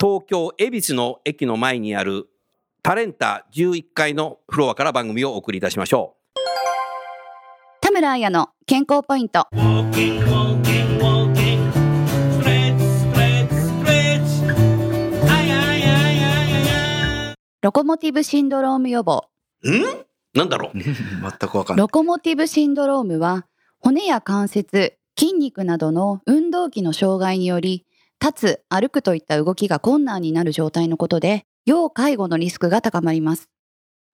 東京恵比寿の駅の前にあるタレンタ11階のフロアから番組をお送りいたしましょ田村彩の健康ポイント。ロコモティブシンドローム予防。うん？なんだろう？全くわかんない。ロコモティブシンドロームは、骨や関節、筋肉などの運動器の障害により、立つ、歩くといった動きが困難になる状態のことで、要介護のリスクが高まります。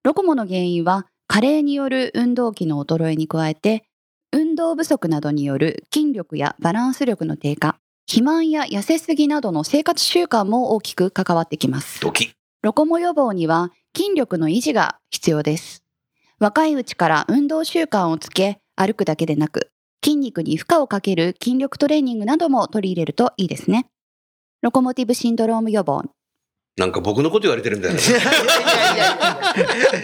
ロコモの原因は、加齢による運動器の衰えに加えて、運動不足などによる筋力やバランス力の低下、肥満や痩せすぎなどの生活習慣も大きく関わってきます。ロコモ予防には筋力の維持が必要です。若いうちから運動習慣をつけ、歩くだけでなく、筋肉に負荷をかける筋力トレーニングなども取り入れるといいですね。ロコモティブシンドローム予防。なんか僕のこと言われてるみたいないやいや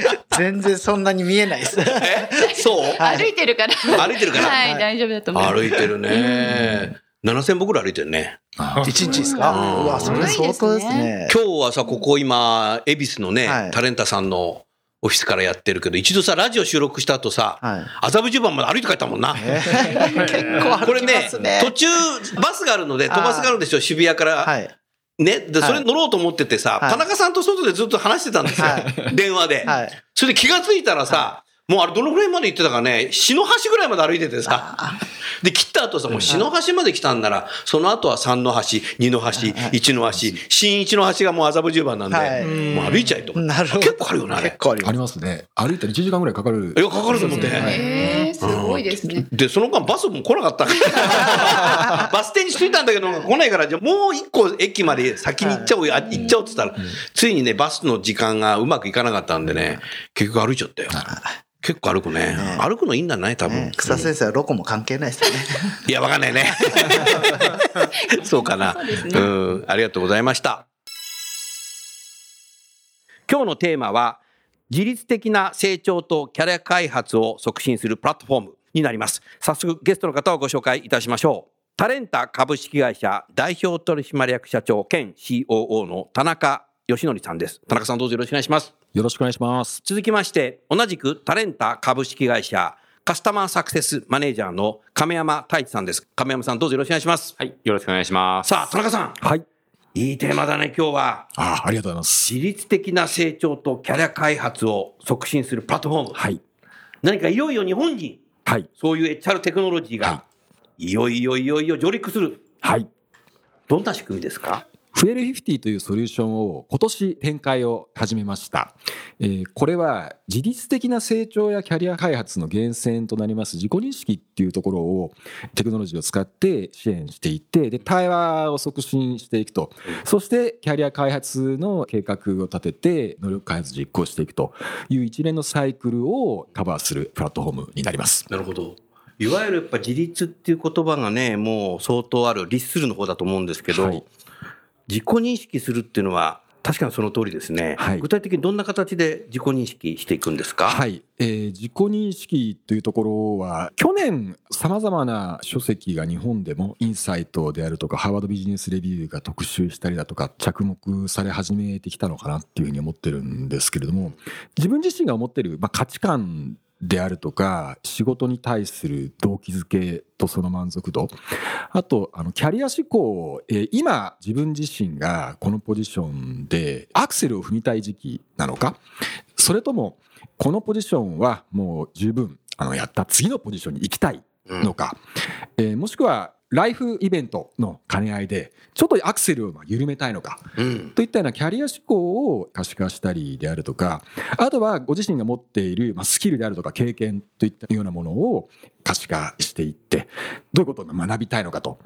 いや全然そんなに見えないです。え？そう？はい。歩いてるから。歩いてるから？はい、大丈夫だと思います。歩いてるね。7000歩ぐらい歩いてるね。一日ですか？うん。うわ、それ相当ですね。今日はさここ今恵比寿のね、はい。タレンタさんのオフィスからやってるけど一度さラジオ収録した後さはい。麻布十番まで歩いて帰ったもんな。えー結構歩きこれね。途中バスがあるので、飛ばすがあるでしょ、渋谷から。はい。ね。で、はいそれ乗ろうと思っててさ、はい田中さんと外でずっと話してたんですよ。は電話で。はい。それで気がついたらさ、もうあれどのぐらいまで行ってたかね、篠橋ぐらいまで歩いててさ。で、切った後さ、もう篠橋まで来たんなら、その後は三の橋、二の橋、一の橋、新一の橋がもう麻布十番なんで、はいもう歩いちゃいと。なるほど。結構あるよね、あれ結。構ありあます。りますね。歩いたら1時間ぐらいかかる。いや、かかると思って。はいえー、すごいですね。で、その間バスも来なかったから。バス停にしといたんだけど、来ないから、じゃあもう一個駅まで先に行っちゃおう行っちゃおうって言ったら、ついにね、バスの時間がうまくいかなかったんでね、結局歩いちゃったよ。結構歩くね。ね歩くのいいんだね、多分ね。草先生はロコも関係ないですよね。いや、わかんないね。そうかな。うん。ありがとうございました。今日のテーマは、自律的な成長とキャリア開発を促進するプラットフォームになります。早速ゲストの方をご紹介いたしましょう。タレンタ株式会社代表取締役社長兼 COO の田中義則さんです。田中さんどうぞよろしくお願いします。よろしくお願いします。続きまして、同じくタレンタ株式会社カスタマーサクセスマネージャーの亀山太一さんです。亀山さんどうぞよろしくお願いします。はい、よろしくお願いします。さあ、田中さん。はい。いいテーマだね、今日は。ああ、ありがとうございます。自律的な成長とキャリア開発を促進するプラットフォーム。はい。何かいよいよ日本に、はい。そういう HR テクノロジーが、、はいよいよいよいよ上陸する。はい。どんな仕組みですか？フエル50というソリューションを今年展開を始めました。えーこれは自律的な成長やキャリア開発の源泉となります自己認識っていうところをテクノロジーを使って支援していってで対話を促進していくとそしてキャリア開発の計画を立てて能力開発実行していくという一連のサイクルをカバーするプラットフォームになります。なるほど。いわゆるやっぱ自立っていう言葉がね、もう相当ある、律するの方だと思うんですけど、はい自己認識するっていうのは、確かにその通りですね。はい。具体的にどんな形で自己認識していくんですか？はい、えー自己認識というところは去年さまざまな書籍が日本でもインサイトであるとかハーバードビジネスレビューが特集したりだとか着目され始めてきたのかなっていうふうに思ってるんですけれども自分自身が思ってる、まあ、価値観であるとか仕事に対する動機づけとその満足度。あとあのキャリア志向、えー今自分自身がこのポジションでアクセルを踏みたい時期なのか？それともこのポジションはもう十分あのやった次のポジションに行きたいのか、えーもしくはライフイベントの兼ね合いでちょっとアクセルをまあ緩めたいのかうん。といったようなキャリア志向を可視化したりであるとかあとはご自身が持っているまあスキルであるとか経験といったようなものを可視化していってどういうことを学びたいのかと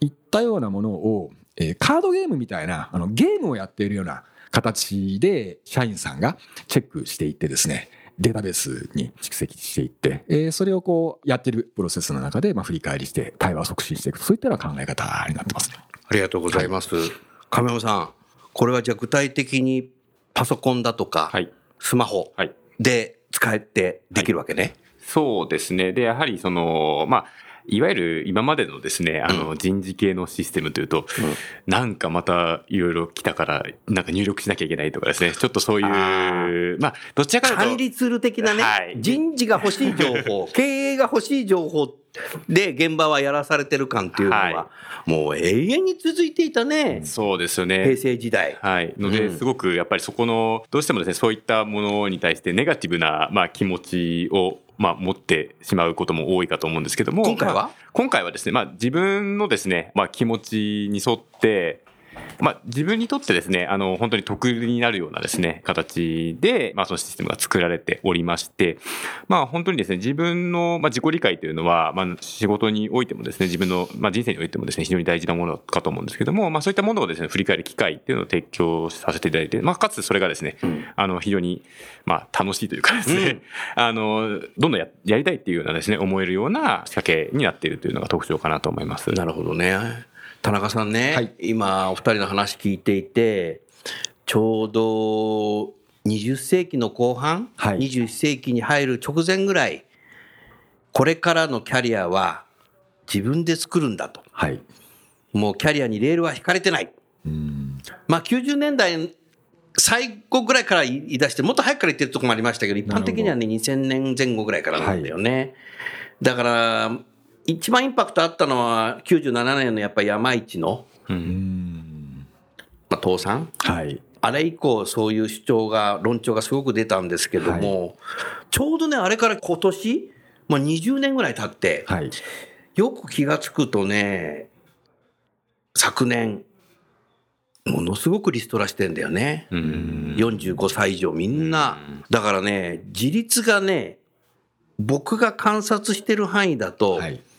いったようなものを、えーカードゲームみたいなあのゲームをやっているような形で社員さんがチェックしていってですねデータベースに蓄積していって、えーそれをこうやってるプロセスの中でまあ振り返りして対話を促進していくそういったような考え方になってますね。ありがとうございます。亀山さん、これはじゃあ具体的にパソコンだとか、はい。スマホはい。で使えてできるわけね。そうですね。で、やはりその、まあ、いわゆる今までのですね、あの人事系のシステムというと、なんかまたいろいろ来たから、なんか入力しなきゃいけないとかですね、ちょっとそういう、まあ、どちらかというと、管理ツール的なね、はい人事が欲しい情報、経営が欲しい情報で現場はやらされてる感っていうのは、はもう永遠に続いていたね。そうですよね。平成時代。はい。ので、うんすごくやっぱりそこの、どうしてもですね、そういったものに対してネガティブな、まあ、気持ちを、まあ、持ってしまうことも多いかと思うんですけども。今回は？まあ今回はですね、まあ、自分のですね、まあ、気持ちに沿って、まあ、自分にとってですね、あの、本当に得になるようなですね、形で、まあ、そのシステムが作られておりまして、まあ、本当にですね、自分の、まあ、自己理解というのは、まあ、仕事においてもですね、自分の、まあ、人生においてもですね、非常に大事なものかと思うんですけども、まあ、そういったものをですね、振り返る機会っていうのを提供させていただいて、まあ、かつそれがですね、あの、非常に、まあ、楽しいというかですね、あの、どんどんややりたいっていうようなですね、思えるような仕掛けになっているというのが特徴かなと思います。なるほどね。田中さんね、はい今お二人の話聞いていて、ちょうど20世紀の後半、はい21世紀に入る直前ぐらい、これからのキャリアは自分で作るんだと。はいもうキャリアにレールは引かれてない。うんまあ90年代最後ぐらいから言い出して、もっと早くから言ってるところもありましたけど、一般的にはね、2000年前後ぐらいからなんだよね。だから、一番インパクトあったのは、97年のやっぱり山一の、うん。まあ、倒産。はい。あれ以降、そういう主張が、論調がすごく出たんですけども、ちょうどね、あれから今年、まあ、20年ぐらい経って、はい。よく気がつくとね、昨年、ものすごくリストラしてんだよね。うん。45歳以上みんな。だからね、自立がね、僕が観察してる範囲だと、はい。結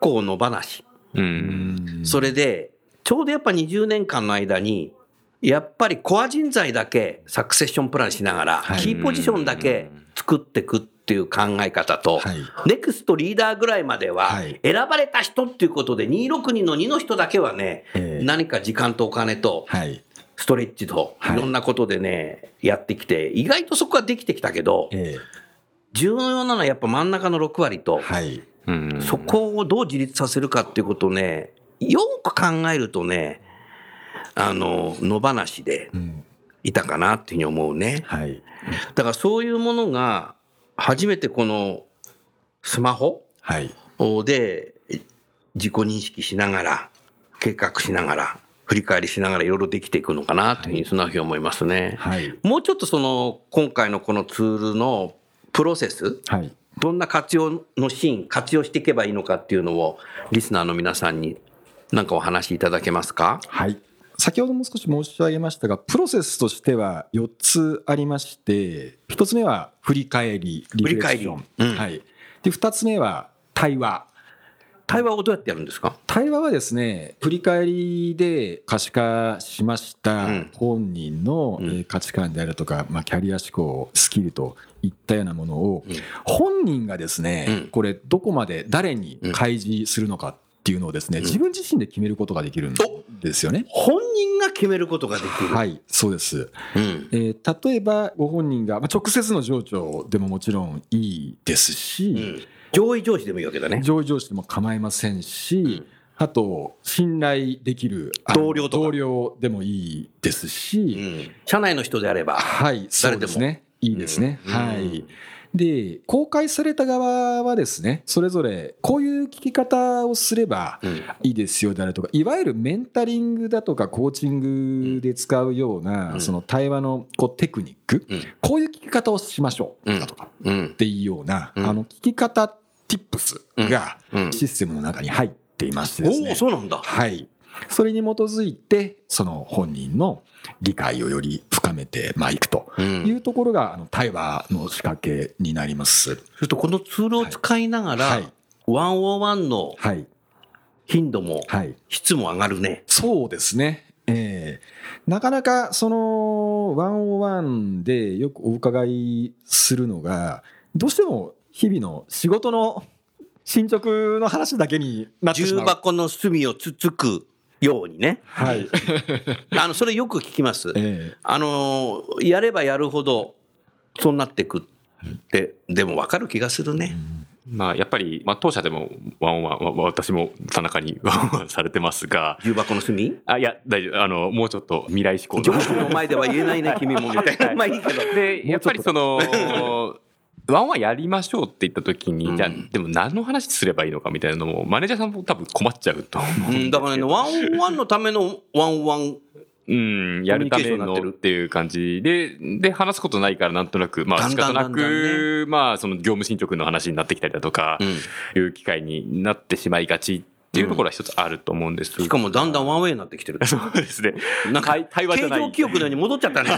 構野放し。うん。それで、ちょうどやっぱ20年間の間に、やっぱりコア人材だけサクセッションプランしながら、はい。キーポジションだけ作ってくっていう考え方と、はい。ネクストリーダーぐらいまでははい、選ばれた人っていうことで、262の2の人だけはね、ええ。何か時間とお金と、はい。ストレッチと、はい。いろんなことでね、やってきて、意外とそこはできてきたけど、え重要なのはやっぱ真ん中の6割とそこをどう自立させるかっていうことをね、よく考えるとね、あの、野放しでうん。いたかなっていうふうに思うね。はい。だからそういうものが、初めてこのスマホはい。で自己認識しながら、計画しながら、振り返りしながらいろいろできていくのかなというふうにそんなふうに思いますね。はい。もうちょっとその今回のこのツールのプロセス、はいどんな活用のシーン、活用していけばいいのかっていうのをリスナーの皆さんに何かお話しいただけますか？はい。先ほども少し申し上げましたがプロセスとしては4つありまして1つ目は振り返りリフレクション。振り返り。うん。はい、で2つ目は対話対話をどうやってやるんですか？対話はですね振り返りで可視化しましたうん。本人の価値観であるとか、まあ、キャリア志向スキルといったようなものをうん。本人がですね、うん。これどこまで誰に開示するのかっていうのをですね、ん。自分自身で決めることができるんですよね。本人が決めることができる。はいそうです、うん。えー例えばご本人が、まあ、直接の上長でももちろんいいですし、うん上位上司でもいいわけだね。上位上司でも構いませんし、あと信頼できる同僚とか。同僚でもいいですうし、ん。社内の人であれば。はい誰でも。ね。いいですね、うん。はい。で公開された側はですねそれぞれこういう聞き方をすればうん。いいですよであるとかいわゆるメンタリングだとかコーチングで使うよううなん。その対話のこうテクニックうん。こういう聞き方をしましょうだとかうん。っていうようなうん。あの聞き方 tips がうんシステムの中に入っていましてですおおねそうなんだはい。それに基づいて、その本人の理解をより深めてまあいくとうんいうところが、あの対話の仕掛けになります。それとこのツールを使いながら、はい。ワンオワンのはい。頻度もはい。質も上がるね。そうですね。ええなかなかそのワンオワンでよくお伺いするのが、どうしても日々の仕事の進捗の話だけになってし重まう。箱の隅をつつくようにね。はい。あの、それよく聞きます。ええあの、やればやるほど、そうなってくって、でも分かる気がするね。まあ、やっぱり、まあ、当社でもワンワン、わ私も田中に ワンワンされてますが、重箱の隅？あ、いや、大丈夫。あの、もうちょっと未来志向上司の前では言えないね、君もみたいな。はいまあいいけど。で、やっぱりその、ワンオンワンやりましょうって言った時に、うんじゃあ、でも何の話すればいいのかみたいなのも、マネージャーさんも多分困っちゃうと思うんだからね、ワンワンのためのワンオンワン。うん、やるためのっていう感じで、で、話すことないからなんとなく、まあ仕方なく、まあその業務進捗の話になってきたりだとかう、ん。いう機会になってしまいがちっていうところは一つあると思うんです。しかもだんだん one way になってきてる。そうですね。なんか対対話じゃない記憶のように戻っちゃったね。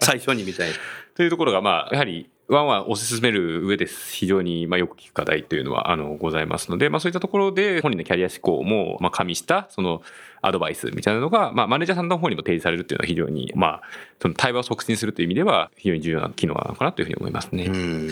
最初にみたいな。というところが、まあ、やはり、ワンワン推し進める上で非常に、まあ、よく聞く課題というのは、あの、ございますので、まあ、そういったところで、本人のキャリア志向も、まあ、加味した、その、アドバイスみたいなのが、まあ、マネージャーさんの方にも提示されるっていうのは非常に、まあ、その対話を促進するという意味では、非常に重要な機能なのかなというふうに思いますね。うん。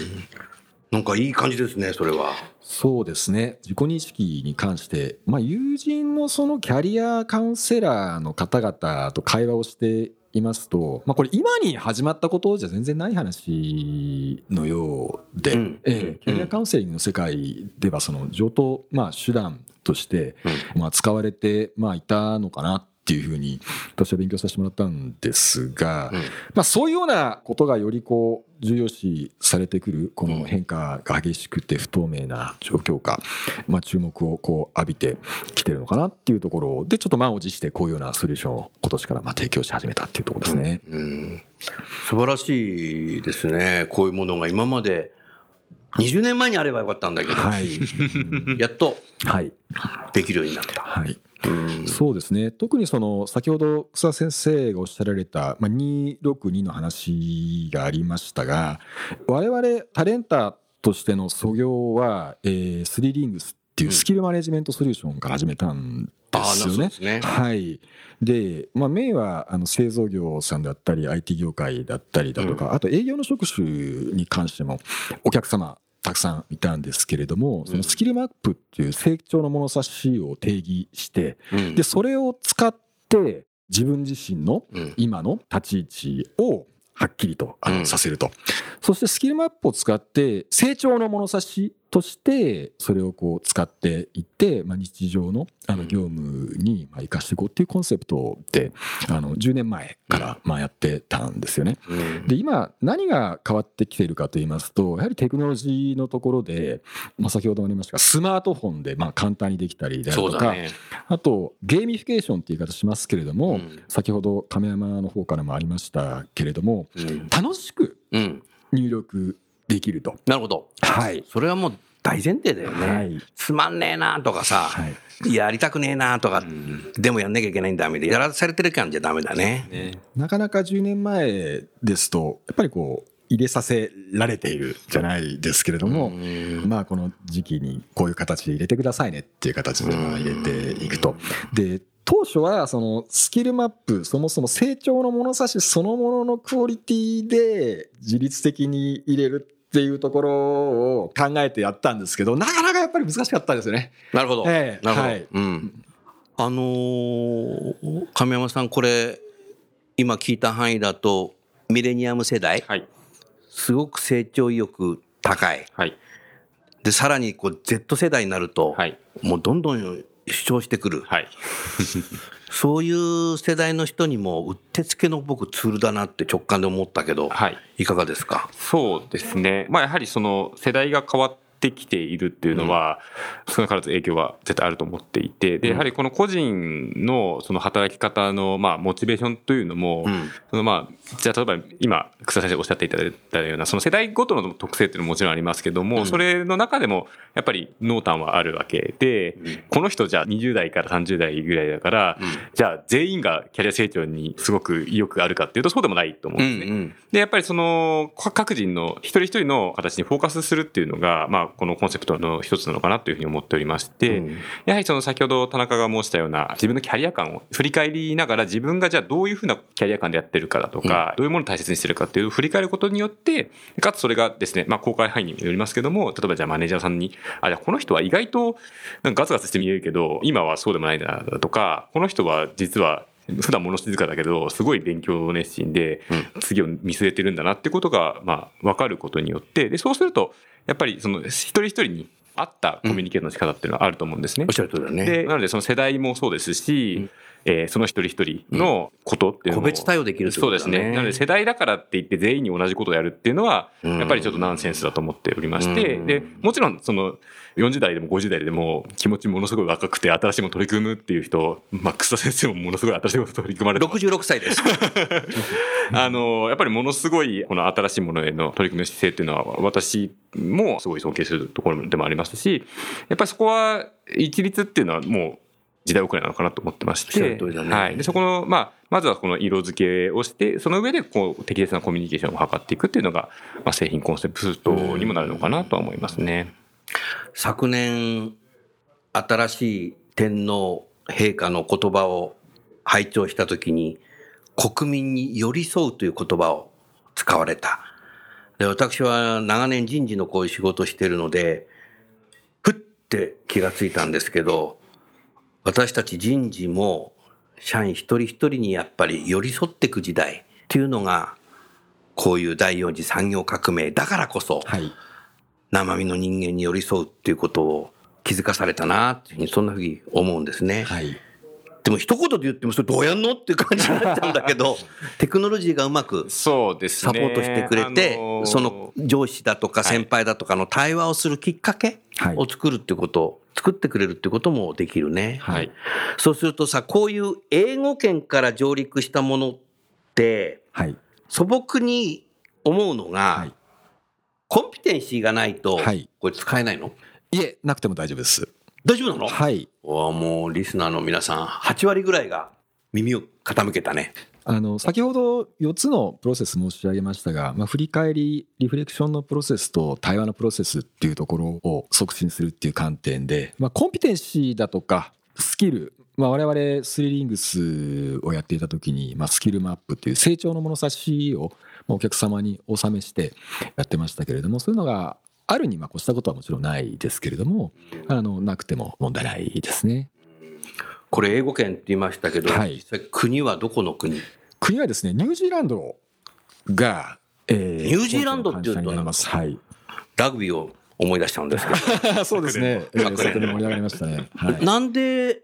なんかいい感じですね、それは。そうですね自己認識に関して、まあ、友人のそのキャリアカウンセラーの方々と会話をしていますと、まあ、これ今に始まったことじゃ全然ない話のようで、うん。ええキャリアカウンセリングの世界ではその上等、まあ、手段として、まあ、使われて、まあ、いたのかなっていうふうに私は勉強させてもらったんですが、うんまあ、そういうようなことがよりこう重要視されてくるこの変化が激しくて不透明な状況下、まあ、注目をこう浴びてきてるのかなっていうところでちょっと満を持してこういうようなソリューションを今年からまあ提供し始めたっていうところですね。うん。素晴らしいですね。こういうものが今まで20年前にあればよかったんだけど、はい、やっとはいできるようになった。はいうん。そうですね。特にその先ほど草先生がおっしゃられた、まあ、262の話がありましたが我々タレンターとしての素業は、えー、スリーリングスっていうスキルマネジメントソリューションから始めたんですよね。ね。はい、で、まあ、メインはあの製造業さんだったり IT 業界だったりだとか、あと営業の職種に関してもお客様たくさんいたんですけれどもそのスキルマップっていう成長の物差しを定義してうん。でそれを使って自分自身のうん。今の立ち位置をはっきりとあうん。のさせると、そしてスキルマップを使って成長の物差しとしてそれをこう使っていって、まあ、日常のあの業務にまあ生かしていこうっていうコンセプトであの10年前からまあやってたんですよね。うんで今何が変わってきているかと言いますとやはりテクノロジーのところで、まあ、先ほどもありましたがスマートフォンでまあ簡単にできたりであるとか、ね。あとゲーミフィケーションっていう言い方しますけれども、うん先ほど亀山の方からもありましたけれどもうん楽しくうん。入力できると。なるほど。はい、それはもう大前提だよね。はいつまんねえなとかさ、はい、やりたくねえなとか、でもやんなきゃいけないんだみたいな。やらされてる感じゃダメだね。ねなかなか10年前ですとやっぱりこう入れさせられているじゃないですけれども、うんまあこの時期にこういう形で入れてくださいねっていう形でまあ入れていくと。で当初はそのスキルマップそもそも成長の物差しそのもののクオリティで自律的に入れるっていうところを考えてやったんですけどなかなかやっぱり難しかったですよね。なるほど。ええなるほど。はいうん。あのー亀山さん、これ、今聞いた範囲だと、ミレニアム世代、はい。すごく成長意欲高い。はい。で、さらにこう Z 世代になると、はい。もうどんどん主張してくる。はい。そういう世代の人にもうってつけの僕ツールだなって直感で思ったけど、はい。いかがですか？そうですね。まあやはりその世代が変わってきているっていうのは、少なからず影響は絶対あると思っていて、で、やはりこの個人のその働き方のまあモチベーションというのも、うん。そのまあ、じゃあ例えば今、草先生おっしゃっていただいたような、その世代ごとの特性っていうのももちろんありますけども、それの中でもやっぱり濃淡はあるわけで、この人じゃあ20代から30代ぐらいだから、じゃあ全員がキャリア成長にすごく意欲があるかっていうとそうでもないと思うんですね。んで、やっぱりその、か各人の一人一人の形にフォーカスするっていうのが、まあ、このコンセプトの一つなのかなというふうに思っておりまして、うん。やはりその先ほど田中が申したような、自分のキャリア感を振り返りながら、自分がじゃあどういうふうなキャリア感でやってるかだとか、どういうものを大切にしてるかっていう振り返ることによって、かつそれがですね、まあ、公開範囲によりますけども、例えばじゃあマネージャーさんに、あ、じゃあこの人は意外となんかガツガツして見えるけど、今はそうでもないなとか、この人は実は 普段物静かだけど、すごい勉強熱心で、次を見据えてるんだなってことが、まあ、わかることによって、で、そうすると、やっぱりその一人一人に合ったコミュニケーションの仕方っていうのはあると思うんですね。おっしゃる通りだね。で、なのでその世代もそうですし、えーその一人一人のことっていうのも、個別対応できるね。そうですね。なので世代だからって言って全員に同じことをやるっていうのは、うん。やっぱりちょっとナンセンスだと思っておりまして、うん。で、もちろんその40代でも50代でも気持ちものすごい若くて新しいもの取り組むっていう人、まあ、草先生もものすごい新しいこと取り組まれてます。66歳です。あの、やっぱりものすごい、この新しいものへの取り組みの姿勢っていうのは、私もすごい尊敬するところでもありますし、やっぱりそこは、一律っていうのはもう、時代遅れなのかなと思ってまして、ねはい。で、そこの、まあ、まずはこの色付けをして、その上で、こう、適切なコミュニケーションを図っていくっていうのが、まあ、製品コンセプトにもなるのかなとは思いますね。昨年、新しい天皇陛下の言葉を拝聴したときに、国民に寄り添うという言葉を使われた。で、私は長年人事のこういう仕事をしているので、ふって気がついたんですけど、私たち人事も社員一人一人にやっぱり寄り添っていく時代っていうのが、こういう第四次産業革命だからこそ、はい。生身の人間に寄り添うっていうことを気づかされたなっていうふうにそんなふうに思うんですね。はい。でも一言で言ってもそれどうやんのっていう感じになっちゃうんだけど、テクノロジーがうまく。サポートしてくれて、あのーその上司だとか先輩だとかの対話をするきっかけはいを作るってこと、作ってくれるってこともできるね。はい。そうするとさ、こういう英語圏から上陸したものって、はい。素朴に思うのが、はいコンピテンシーがないと、はいこれ使えないの？いえ、なくても大丈夫です。大丈夫なの？はい。わあもうリスナーの皆さん8割ぐらいが耳を傾けたね。あの先ほど4つのプロセス申し上げましたが、まあ、振り返りリフレクションのプロセスと対話のプロセスっていうところを促進するっていう観点で、まあ、コンピテンシーだとかスキル、まあ、我々スリリングスをやっていた時に、まあ、スキルマップっていう成長の物差しをまあお客様にお納めしてやってましたけれどもそういうのがあるにまあ越したことはもちろんないですけれどもあのなくても問題ないですね。これ英語圏って言いましたけど、はい。実際国はどこの国？国はですねニュージーランドが、えーニュージーランドっていうとはい。ラグビーを思い出しちゃうんですけ そうですね。えー、盛り上がりましたね。はど、なんで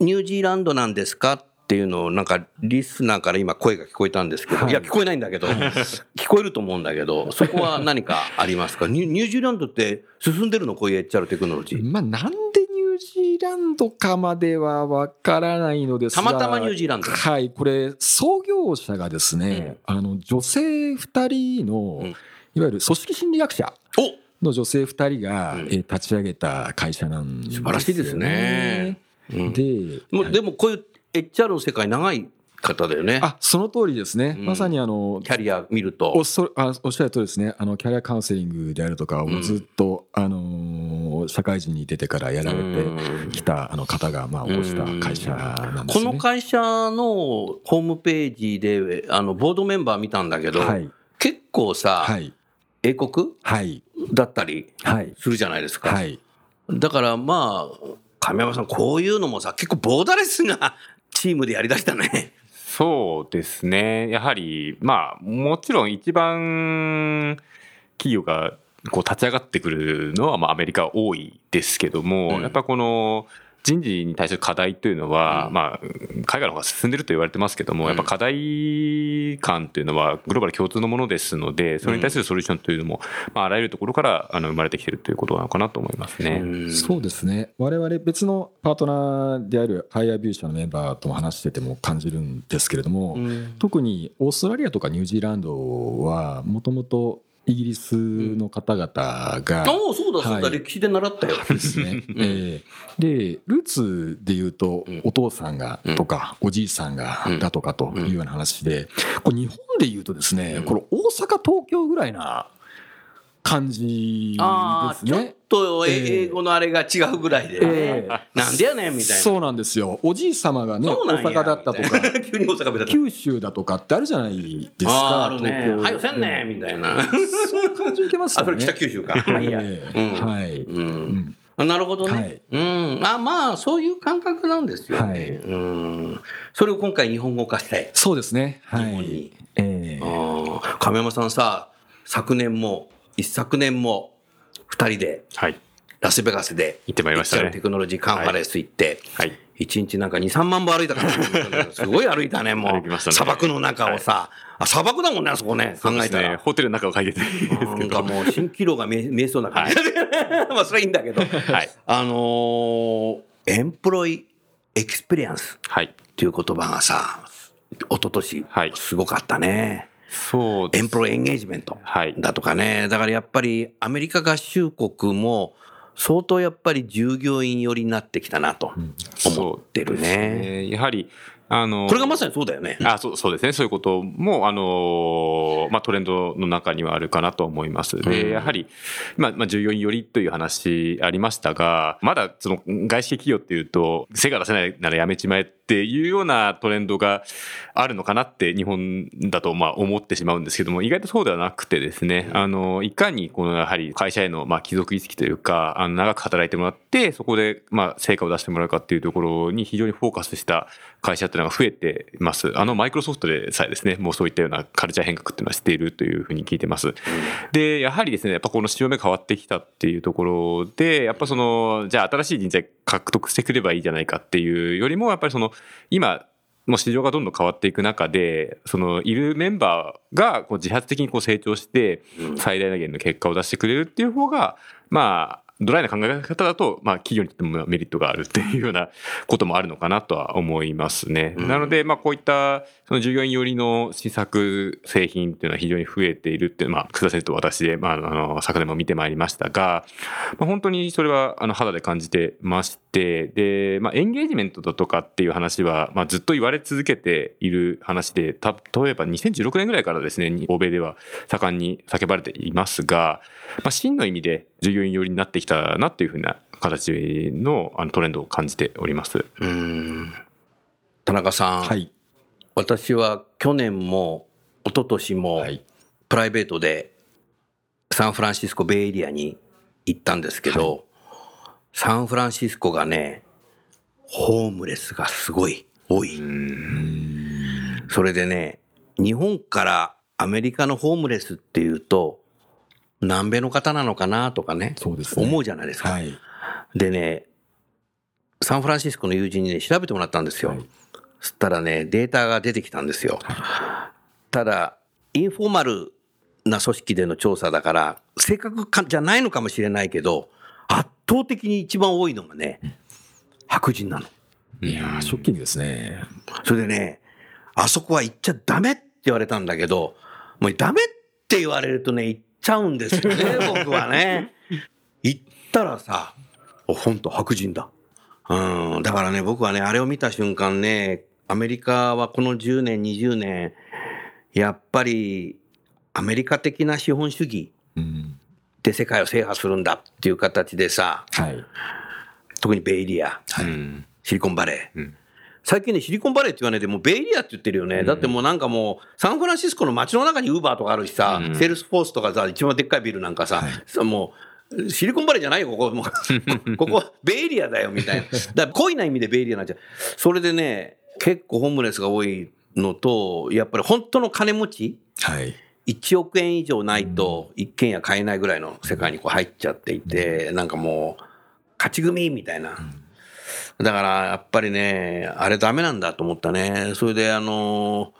ニュージーランドなんですか？っていうのをなんかリスナーから今声が聞こえたんですけど、はい。い、や聞こえないんだけど聞こえると思うんだけどそこは何かありますか？ニュージーランドって進んでるのこういう HR テクノロジい。ー。まあなんでニュージーランドかまではわからないのですが、たまたまニュージーランド？はい、これ創業者がですね、あの女性二人の、うん。いわゆる組織心理学者お！の女性二人が、うん。えー立ち上げた会社なんですよ、素晴らしいですね。うん。で、もでもこういう HR の世界長い方だよね。あその通りですね、うん。まさにあのキャリア見ると。お。そあおっしゃるとりですね。あのキャリアカウンセリングであるとかをずっと、あのー社会人に出てからやられてきたあの方がまあ起こした会社なんですね。この会社のホームページであのボードメンバー見たんだけど、はい。結構さ、はい。英国はい。だったりはい。するじゃないですか。はい。だからまあ亀山さんこういうのもさ結構ボーダレスなチームでやりだしたね。そうですね。やはり、まあ、もちろん一番企業がこう立ち上がってくるのは、まあ、アメリカ多いですけども、うんやっぱこの、人事に対する課題というのは、まあ、海外の方が進んでると言われてますけども、やっぱ課題感というのはグローバル共通のものですので、それに対するソリューションというのも、まあ、あらゆるところからあの生まれてきているということなのかなと思いますね。そうですね。我々別のパートナーであるハイアービュー社のメンバーとも話してても感じるんですけれども、特にオーストラリアとかニュージーランドはもともとイギリスの方々が、おおそうだそうだ、はい。歴史で習ったよ。ですね。えーで、ルーツで言うと、お父さんがとか、おじいさんがだとかというような話で、これ日本で言うとですね、これ大阪、東京ぐらいな感じああ、ちょっですね。とええ英語のあれが違うぐらいで、ええなんでやねんみたいな。そうなんですよ。おじい様がね、大阪だったとか、急に大阪。九州だとかってあるじゃないですか。あるね。はよせんねみたいな。そういう感じ受けますあ、それよね。北九州か。まあいはい。う。うんなるほどね。はいうん。あまあ、そういう感覚なんですよね。はいうん。それを今回日本語化して。そうですね。は日本にい。ええああ亀山さんさ、昨年も、一昨年も、二人ではい。ラスベガスで、行ってまいりましたねテクノロジーカンファレンス行って、はい。一日なんか2、3万歩歩いたから、すごい歩いたね、もう。歩きましたね砂漠の中をさ、あ、砂漠だもんね、あそこね、考。えたら。ホテルの中を書いですけど。なんかもう蜃気楼が見え見えそうな感じ。まあ、それはいいんだけど。はい。あのー employee experience はい。っていう言葉がさ、一昨年はいすごかったね。そう。 employee engagement はい。だとかね。だからやっぱりアメリカ合衆国も相当やっぱり従業員寄りになってきたなと思ってるそうですね。ね。やはり、あの、これがまさにそうだよね。あそうそうですね、そういうことも、あのまあ、トレンドの中にはあるかなと思います。で、やはり、まあ、まあ、従業員寄りという話ありましたが、まだその外資系企業っていうと、成果出せないならやめちまえっていうようなトレンドがあるのかなって日本だとまあ思ってしまうんですけども、意外とそうではなくてですね、あの、いかにこのやはり会社へのまあ帰属意識というか、あの長く働いてもらって、そこでまあ成果を出してもらうかっていうところに非常にフォーカスした会社っていうのが増えています。あのマイクロソフトでさえですね、もうそういったようなカルチャー変革っていうのはしているというふうに聞いてます。で、やはりですね、やっぱこの潮目変わってきたっていうところで、やっぱその、じゃあ新しい人材獲得してくればいいじゃないかっていうよりも、やっぱりその、今、もう市場がどんどん変わっていく中で、そのいるメンバーがこう自発的にこう成長して、最大限の結果を出してくれるっていう方が、まあ、ドライな考え方だと、まあ、企業にとってもメリットがあるっていうようなこともあるのかなとは思いますね。なので、まあ、こういった、その従業員寄りの施策、製品っていうのは非常に増えているっていう、まあ、楠田先生と私で、まあ、あの、昨年も見てまいりましたが、まあ、本当にそれは、あの、肌で感じてまして、で、まあ、エンゲージメントだとかっていう話は、まあ、ずっと言われ続けている話で、た、例えば2016年ぐらいからですね、欧米では盛んに叫ばれていますが、まあ、真の意味で従業員寄りになってきたなっていうふうな形のあのトレンドを感じております。うん田中さん、はい。私は去年も一昨年もはい。プライベートでサンフランシスコベイエリアに行ったんですけど、サンフランシスコがね、ホームレスがすごい多い。それでね、日本からアメリカのホームレスっていうと、南米の方なのかなとかね、そうですね。思うじゃないですか。はい。でね、サンフランシスコの友人にね、調べてもらったんですよ。はいそしたらね、データが出てきたんですよ。ただ、インフォーマルな組織での調査だから、正確かじゃないのかもしれないけど、圧倒的に一番多いのがね、白人なの。いやーショッキングですね。それでね、あそこは行っちゃダメって言われたんだけど、もうダメって言われるとね、行っちゃうんですよね、僕はね。行ったらさ、おほんと白人だ。うん、だからね、僕はね、あれを見た瞬間ね、アメリカはこの10年、20年、やっぱりアメリカ的な資本主義うん。で世界を制覇するんだっていう形でさ、はい。特にベイエリア、うんシリコンバレー。うん最近ね、シリコンバレーって言わないで、もうベイエリアって言ってるよね。だってもうなんかもう、サンフランシスコの街の中にウーバーとかあるしさ、うんセールスフォースとかさ、一番でっかいビルなんかさ、さもう、シリコンバレーじゃないよ、ここ。もう ここはベイエリアだよ、みたいな。だから広義な意味でベイエリアになっちゃう。それでね、結構ホームレスが多いのと、やっぱり本当の金持ちはい。1億円以上ないと一軒家買えないぐらいの世界にこう入っちゃっていて、なんかもう、勝ち組みたいな。だからやっぱりね、あれダメなんだと思ったね。それであの、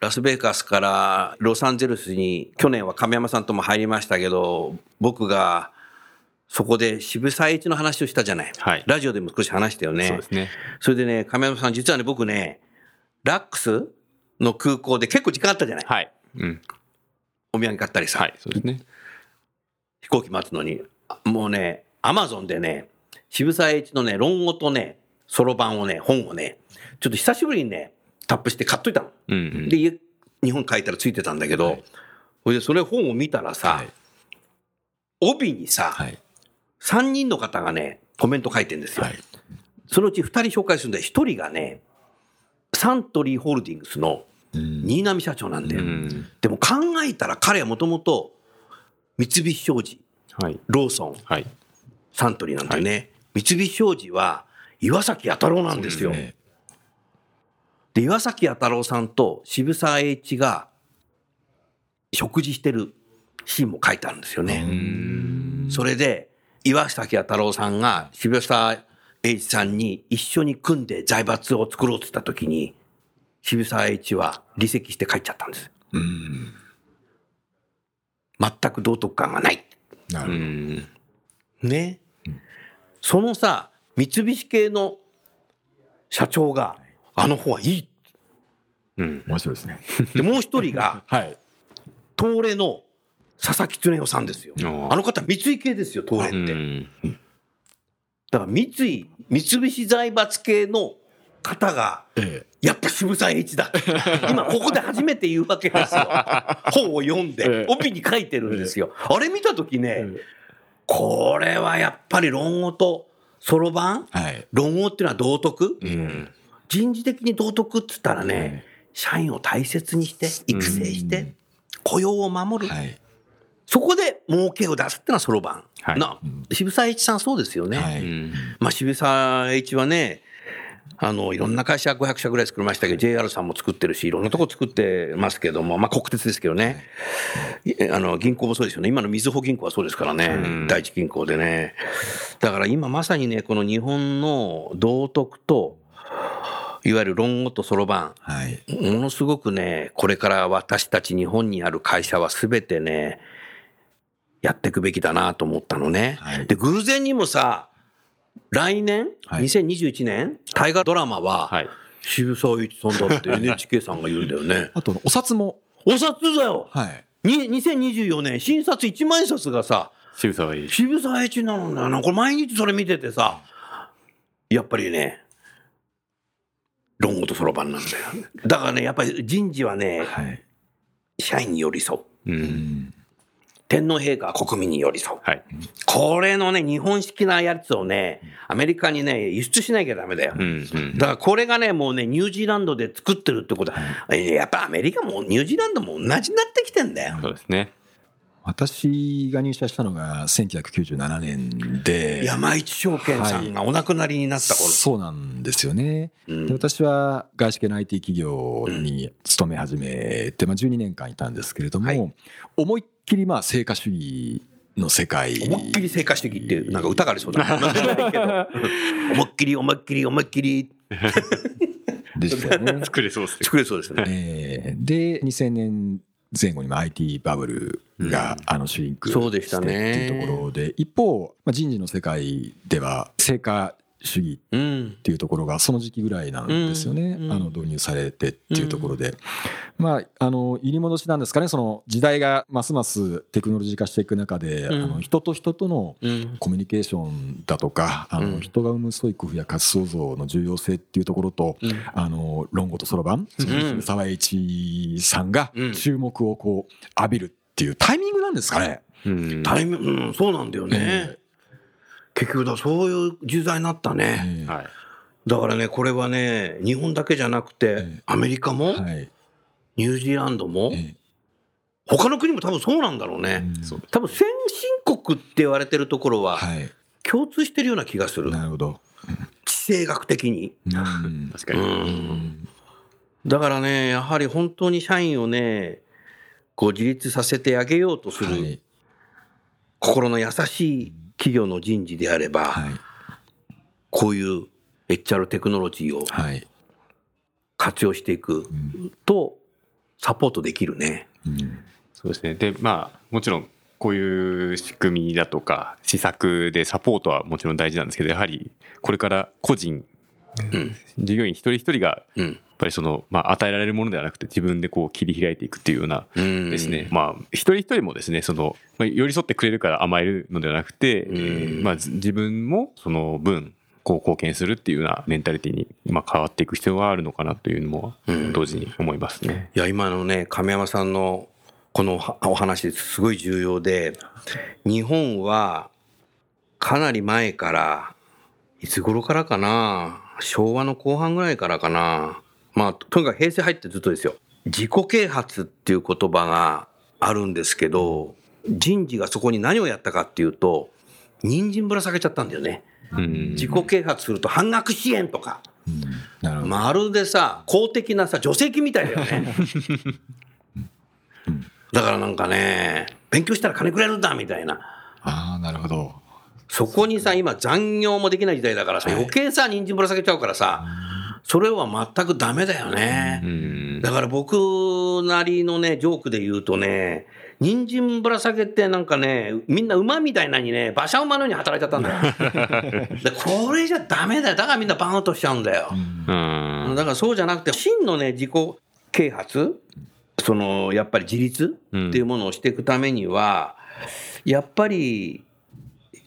ラスベガスからロサンゼルスに去年は亀山さんとも入りましたけど、僕がそこで渋沢栄一の話をしたじゃない。はいラジオでも少し話したよね。そうですね。それでね、亀山さん実はね、僕ね、ラックスの空港で結構時間あったじゃない。はい。うん。お土産買ったりさ。はい。そうですね。飛行機待つのに、もうね、アマゾンでね、渋沢栄一のね、論語とね、そろばんをね、本をね、ちょっと久しぶりにね、タップして買っといたの。うんうん。で、家日本帰ったらついてたんだけど、それでそれ本を見たらさ、はい帯にさ、はい3人の方がね、コメント書いてるんですよ。はいそのうち2人紹介するんで、1人がね、サントリーホールディングスのうん新浪社長なんだよ。うん。でも考えたら彼はもともと三菱商事、はい。ローソン、はい。サントリーなんだよね。三菱商事は岩崎弥太郎なんですよ。ねで、岩崎弥太郎さんと渋沢栄一が食事してるシーンも書いてあるんですよね。それで、岩崎弥太郎さんが渋沢栄一さんに一緒に組んで財閥を作ろうとした時に、渋沢栄一は離席して帰っちゃったんです。うん全く道徳感がない。うなるほどん。ね。そのさ、三菱系の社長が、あの方はいい。うん。面白いですねで、もう一人が、はい東レの佐々木恒夫さんですよ。あの方、三井系ですよ、東レって。うん。だから三井、三菱財閥系の方が、えやっぱ渋沢栄一だ。今、ここで初めて言うわけですよ。本を読んえでえ、帯に書いてるんですよ。あれ見たときね、えこれはやっぱり論語とそろばん？はい論語っていうのは道徳？うん。人事的に道徳っつったらね、社員を大切にして、育成して、雇用を守る。はいそこで儲けを出すってのはそろばん。はいな渋沢栄一さんそうですよね。はいうん。まあ渋沢栄一はね、あの、いろんな会社500社ぐらい作りましたけど、JR さんも作ってるし、いろんなとこ作ってますけども、まあ国鉄ですけどね。いあの、銀行もそうですよね。今のみずほ銀行はそうですからね。うん第一銀行でね。だから今まさにね、この日本の道徳と、いわゆる論語とそろばはいん、ものすごくね、これから私たち日本にある会社はすべてね、やっていくべきだなと思ったのね。はいで、偶然にもさ、来年、はい2021年、大河ドラマは、はい。渋沢栄一さんだって NHK さんが言うんだよね。あとお札もお札だよはいに !2024 年、新札1万円札がさ、渋沢栄一。渋沢栄一なのだよな。これ毎日それ見ててさ、やっぱりね、論語とそろばんなんだよ。だからね、やっぱり人事はね、はい社員に寄り添う。う。うんん天皇陛下は国民に寄り添う。はい。これのね、日本式なやつをね、アメリカにね、輸出しなきゃダメだよ。うん。うん。だからこれがね、もうね、ニュージーランドで作ってるってことは、えやっぱアメリカもニュージーランドも同じになってきてんだよ。そうですね。私が入社したのが1997年で山一証券さんがお亡くなりになった頃。そうなんですよね。うんで私は外資系の IT 企業に勤め始めて、まあ、12年間いたんですけれども、はい思いっきりまあ成果主義の世界思いっきり成果主義っていう、なんか歌がありそうだ 思いっきり思いっきり思いっきり でしたよね。作れそうですね。作れそうですね。えーで2000年前後にまあ IT バブルがあのシュリンクそうでしたねしてっていうところで一方、まあ、人事の世界では成果主義うん。っ。ていうところがその時期ぐらいなんですよね、うんあの導入されてっていうところで、まああの入り戻しなんですかね。その時代がますますテクノロジー化していく中で、うん。あの人と人とのうん。コミュニケーションだとかあの、うん。人が生む創意工夫や価値創造の重要性っていうところと、うん。あの論語とそろばんその渋沢栄一さんがうん。注目をこう浴びるっていうタイミングなんですかね。うん。タイム、うん、そうなんだよね。結局だ、そういう時代になったね。だからね、これはね、日本だけじゃなくてえ、アメリカも、はいニュージーランドも、え他の国も多分そうなんだろうえね。多分先進国って言われてるところははい共通してるような気がする。なるほど。地政学的に。うん 確かうに。ん。だからね、やはり本当に社員をね、こう自立させてあげようとするはい心の優しい企業の人事であれば、はいこういう HR テクノロジーをはい。活用していくうんと、サポートできるね。うんそうですね。で、まあ、もちろん、こういう仕組みだとか、施策でサポートはもちろん大事なんですけど、やはり、これから個人、うん。従業員一人一人が、やうん。っぱりその、まあ、与えられるものではなくて、自分でこう切り開いていくっていうようなうん。ですね、まあ、一人一人もですね、その、まあ、寄り添ってくれるから甘えるのではなくて、うん。えーまあ、ず自分もその分、こう貢献するっていうようなメンタリティに、まあ、変わっていく必要があるのかなというのもうん。同時に思いますね。いや、今のね、亀山さんのこのお話すごい重要で、日本はかなり前から、いつ頃からかな、昭和の後半ぐらいからかな、まあ、とにかく平成入ってずっとですよ。自己啓発っていう言葉があるんですけど、人事がそこに何をやったかっていうと、人参ぶら下げちゃったんだよね。うん自己啓発すると半額支援とか。まるでさ、公的なさ、助成金みたいだよね。だからなんかね、勉強したら金くれるんだみたいな。ああ、なるほど。そこにさ、今残業もできない時代だからさ、はい余計さ、人参ぶら下げちゃうからさ、それは全くダメだよね。うんだから僕なりのね、ジョークで言うとね、人参ぶら下げてなんかね、みんな馬みたいなのにね、馬車馬のように働いちゃったんだよ。でこれじゃダメだよ。だからみんなバーンアウトしちゃうんだよ。うんだからそうじゃなくて、真のね、自己啓発、その、やっぱり自立っていうものをしていくためには、やっぱり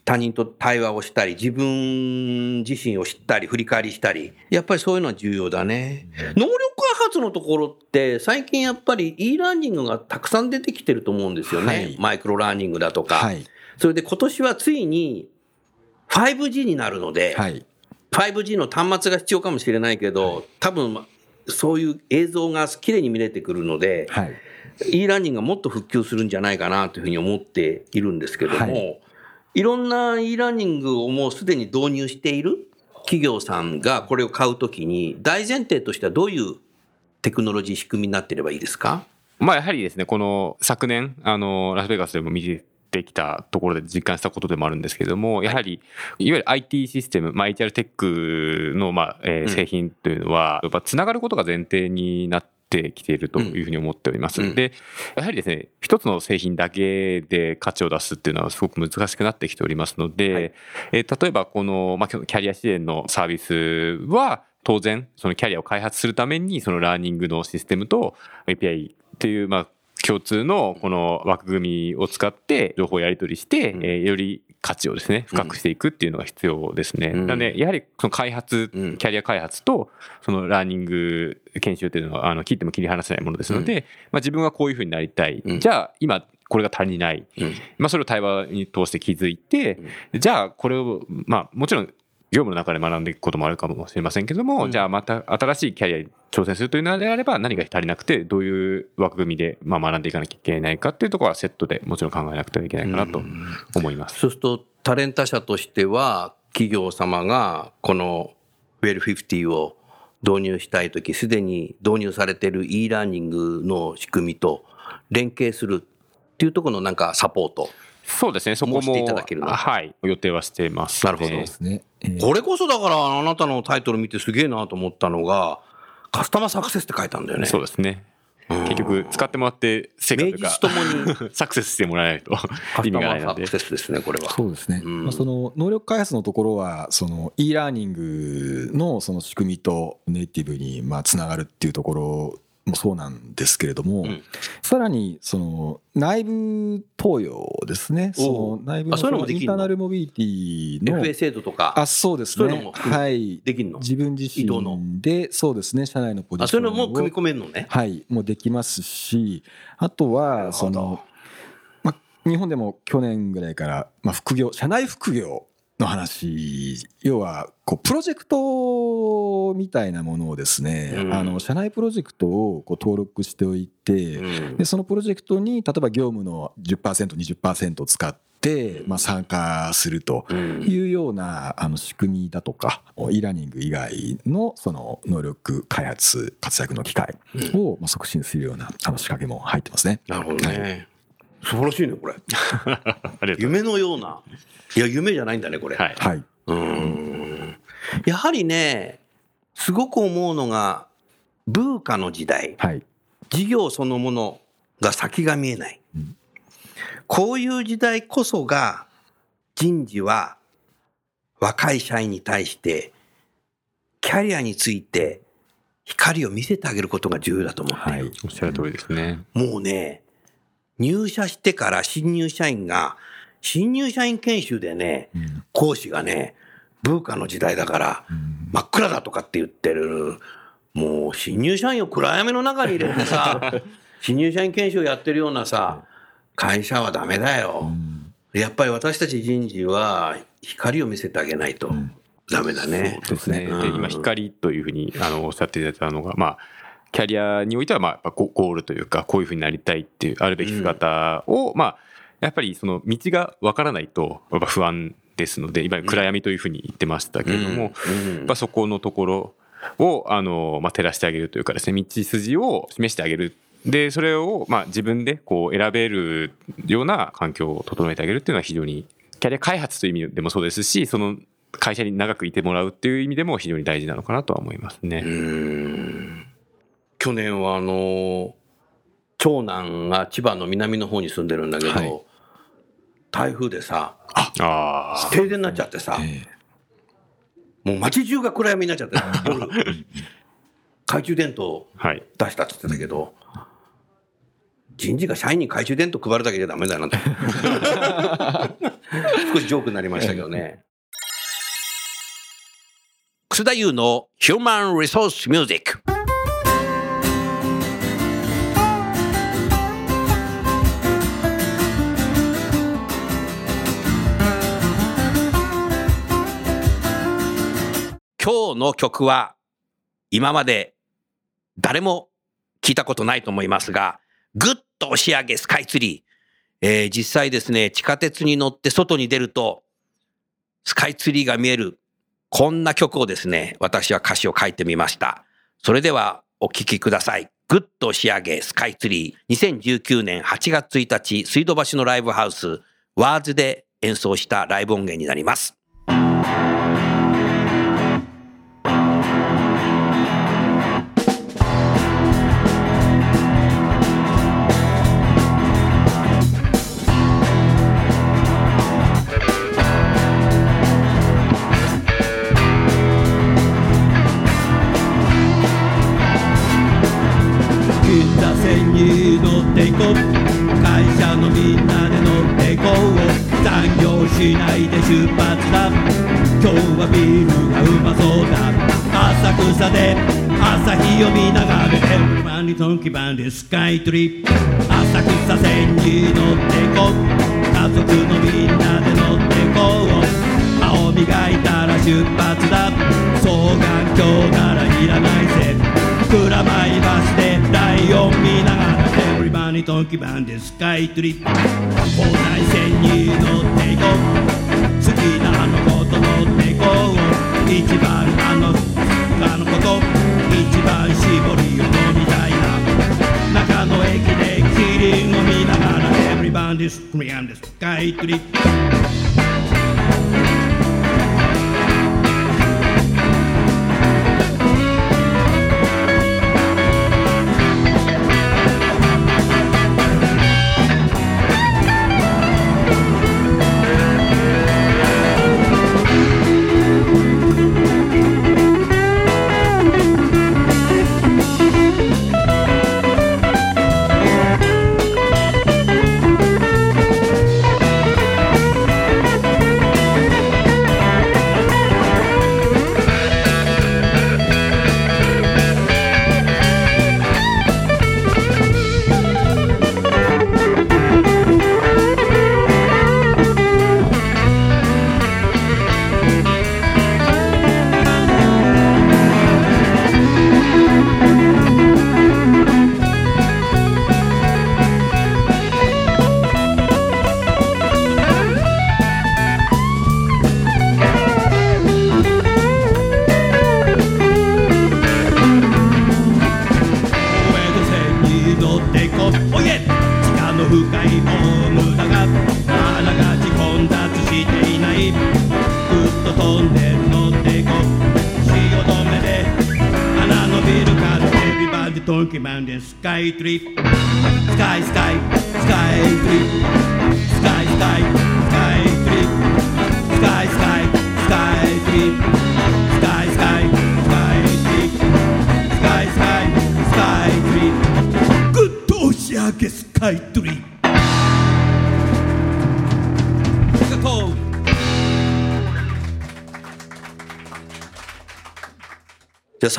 他人と対話をしたり、自分自身を知ったり、振り返りしたり、やっぱりそういうのは重要だね。能力開発のところって、最近やっぱり e ラーニングがたくさん出てきてると思うんですよね。はいマイクロラーニングだとか。はい。それで今年はついに 5G になるので、はい。5G の端末が必要かもしれないけど、多分そういう映像が綺麗に見れてくるので、はい。e ラーニングがもっと普及するんじゃないかなというふうに思っているんですけども、、はいろんな e ラーニングをもうすでに導入している企業さんがこれを買うときに、大前提としてはどういうテクノロジー仕組みになっていればいいですか？まあやはりですね、この昨年、あの、ラスベガスでも見てきたところで実感したことでもあるんですけれども、やはり、いわゆる IT システム、まあ、HR テックの、まあ、えーうん。製品というのは、やっぱつながることが前提になってきているというふうに思っております。うん。で、やはりですね、一つの製品だけで価値を出すっていうのはすごく難しくなってきておりますので、はい。えー例えばこの、まあ、キャリア支援のサービスは、当然、そのキャリアを開発するために、そのラーニングのシステムと API っていう、まあ、共通のこの枠組みを使って情報をやり取りして、うん。えーより価値をですね、深くしていくっていうのが必要ですね。うん。なので、やはりその開発、うん。キャリア開発と、そのラーニング研修っていうのは、あの、切っても切り離せないものですので、まあ自分がこういうふうになりたい。うん。じゃあ、今、これが足りない。うん。まあ、それを対話に通して気づいて、じゃあ、これを、まあ、もちろん、業務の中で学んでいくこともあるかもしれませんけども、うんじゃあまた新しいキャリアに挑戦するというのであれば何が足りなくて、どういう枠組みでまあ学んでいかなきゃいけないかっていうところはセットでもちろん考えなくてはいけないかなと思います。そうすると、タレンタ社としては、企業様がこの Well50 を導入したいとき、すでに導入されている e ラーニングの仕組みと連携するっていうところのなんかサポート。そうですね、そこも、申していただけるの？はい、予定はしています。なるほどえーですね。えーこれこそだからあなたのタイトル見てすげえなと思ったのが、カスタマーサクセスって書いたんだよね。そうですね。うん結局、使ってもらって、成果というか名実ともに サクセスしてもらえないとカ意味スタマーサがないので。クセスですね、これは。そうですね、うんまあ、その能力開発のところはその e ラーニングのその仕組みとネイティブにまあつながるっていうところもそうなんですけれども、うん。さらにその内部投与ですね。その内部のあそのインターナルモビリティの FA 制度とか。あそうですね。はい。できんの？自分自身でそうですね。社内のポジあ、ションそういうのも組みを込めるのね。はい。もうできますしあとはそのまあ、日本でも去年ぐらいから、まあ、副業社内副業の話。要はこうプロジェクトみたいなものをですね、うん。あの社内プロジェクトをこう登録しておいて、うん。でそのプロジェクトに例えば業務の 10%20% 使って、まあ、参加するとうん。いうようなあの仕組みだとか e ラーニング以外のその能力開発活躍の機会をまあ促進するようなあの仕掛けも入ってますね。なるほどね。素晴らしいね、これ。夢のような。いや、夢じゃないんだね、これ。はい。はい、うーん。やはりね、すごく思うのが、ブーカの時代、はい。事業そのものが先が見えない。うんこういう時代こそが、人事は若い社員に対して、キャリアについて光を見せてあげることが重要だと思ってるはい。おっしゃる通りですね。もうね、入社してから新入社員が、新入社員研修でね、うん講師がね、ブーカの時代だから、うん真っ暗だとかって言ってる、もう新入社員を暗闇の中に入れてさ、新入社員研修やってるようなさ、会社はダメだよ。うんやっぱり私たち人事は光を見せてあげないとんダメだね。そうですね。うんで、今、光というふうにあのおっしゃっていただいたのが、まあ、キャリアにおいては、まあ、やっぱゴゴールというか、こういうふうになりたいっていう、あるべき姿を、まあ、やっぱりその道がわからないと、やっぱ不安ですので、今、暗闇というふうに言ってましたけれども、うんそこのところを、あの、まあ、照らしてあげるというかですね、道筋を示してあげる。で、それを、まあ、自分でこう選べるような環境を整えてあげるっていうのは非常に、キャリア開発という意味でもそうですし、その会社に長くいてもらうっていう意味でも非常に大事なのかなとは思いますね。うん去年はあの長男が千葉の南の方に住んでるんだけど、はい。台風でさ。停電になっちゃってさ、えもう街中が暗闇になっちゃって 夜。懐中電灯はい。出したって言ってたけど人事が社員に懐中電灯配るだけじゃダメだよなって 少しジョークになりましたけどね。楠田優のヒューマン・リソース・ミュージック今日の曲は今まで誰も聞いたことないと思いますが、ぐっと押し上げスカイツリー。えー実際ですね、地下鉄に乗って外に出ると、スカイツリーが見える、こんな曲をですね、私は歌詞を書いてみました。それではお聴きください。ぐっと押し上げスカイツリー。2019年8月1日、水道橋のライブハウス、ワーズで演奏したライブ音源になります。しないで出発だ。今日はビールがうまそうだ。浅草で朝日を見ながらマニトンキバンでスカイトリップ。浅草線に乗ってこう。家族のみんなで乗っていこう。歯を磨いたら出発だ。双眼鏡ならいらないぜ。蔵前橋でライオン見ながらエブリバニトンキバンでスカイトリップ。東西線に乗っていこう。好きなあの子と乗っていこう。一番あの他のこと一番絞りを飲みたいな。中野駅でキリンを見ながらエブリバンデ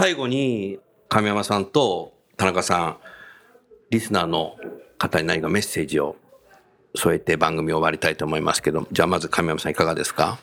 最後に亀山さんと田中さん、リスナーの方に何かメッセージを添えて番組を終わりたいと思いますけど、じゃあまず亀山さんいかがですか？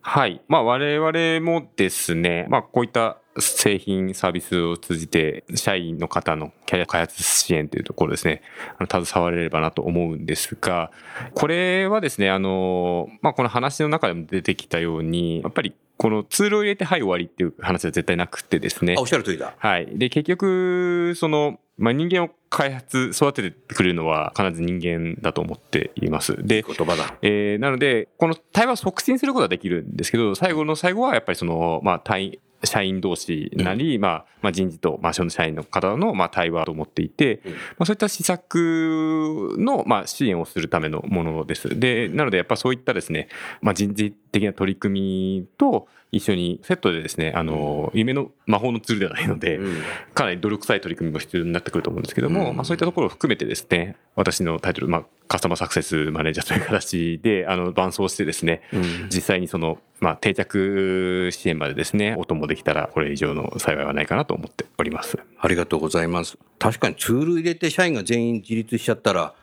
はい。まあ我々もですね、まあこういった製品、サービスを通じて、社員の方のキャリア開発支援というところですね、あの携われればなと思うんですが、これはですね、あの、まあこの話の中でも出てきたように、やっぱりこのツールを入れてはい終わりっていう話は絶対なくてですねあ、おっしゃる通りだ。はい。で、結局、その、まあ、人間を開発、育ててくれるのは必ず人間だと思っています。で、言葉だ。えーなので、この対話を促進することはできるんですけど、最後の最後はやっぱりその、まあ、対社員同士なり、まあ、まあ、人事と、まあ、その社員の方の、まあ、対話と思っていて、うんまあ、そういった施策の、まあ、支援をするためのものです。で、なので、やっぱそういったですね、まあ、人事的な取り組みと一緒にセットでですね、あの、夢の魔法のツールではないので、うんかなり泥臭い取り組みも必要になってくると思うんですけども、うんまあ、そういったところを含めてですね、私のタイトル、まあ、カスタマーサクセスマネージャーという形で、あの、伴走してですね、うん実際にその、まあ、定着支援までですね、お供できたら、これ以上の幸いはないかなと思っております。ありがとうございます。確かにツール入れて社員が全員自立しちゃったら、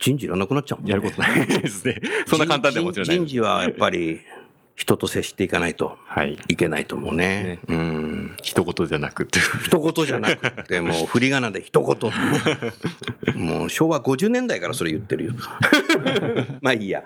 人事いらなくなっちゃうねやることないですね。そんな簡単ではもちろんない人。事はやっぱり人と接していかないとはい。いけないと思うね。うん。一言じゃなくて。一言じゃなくて、もう振り仮名で一言。もう昭和50年代からそれ言ってるよ。まあいいや。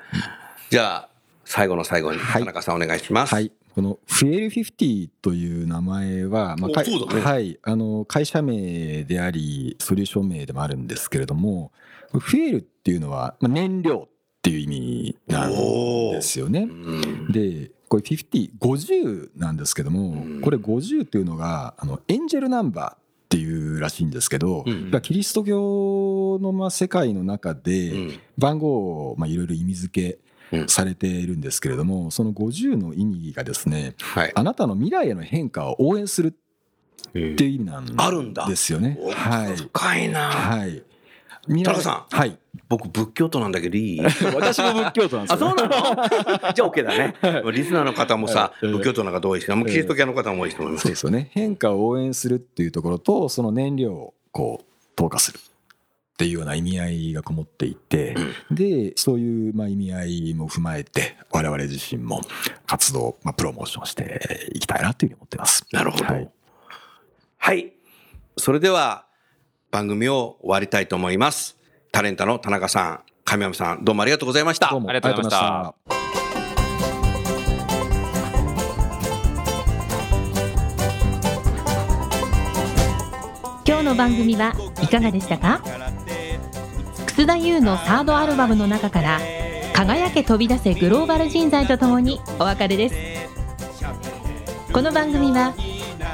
じゃあ、最後の最後に田中さんお願いします。はい。このフエル50という名前は、まおかいそうだねはい、あの会社名でありソリューション名でもあるんですけれども、フエルっていうのはまあ燃料っていう意味なんですよねう。んで、これ50、50なんですけどもうん、これ50っていうのがあのエンジェルナンバーっていうらしいんですけど、うんまあキリスト教のまあ世界の中で、うん番号をまあいろいろ意味付けうんされているんですけれども、その50の意味がですね、はい。あなたの未来への変化を応援するっていう意味なんですよね。おはい。深いな。はい。田中さんはい。僕仏教徒なんだけどいい？私も仏教徒なんですあ、そうなの？じゃあ OK だね。リスナーの方もさ、はい仏教徒の方多いし、もうキリスト教の方も多いと思いますそうで。すよね。変化を応援するっていうところと、その燃料をこう投下するっていうような意味合いがこもっていて、で、そういうまあ意味合いも踏まえて、我々自身も活動、まあ、プロモーションしていきたいなというふうに思っています。なるほど。はいはい。それでは番組を終わりたいと思います。タレンタの田中さん、亀山さん、どうもありがとうございました。どうもありがとうございましたありがとうございました。今日の番組はいかがでしたか？楠田優のサードアルバムの中から「輝け飛び出せグローバル人材」とともにお別れですこの番組は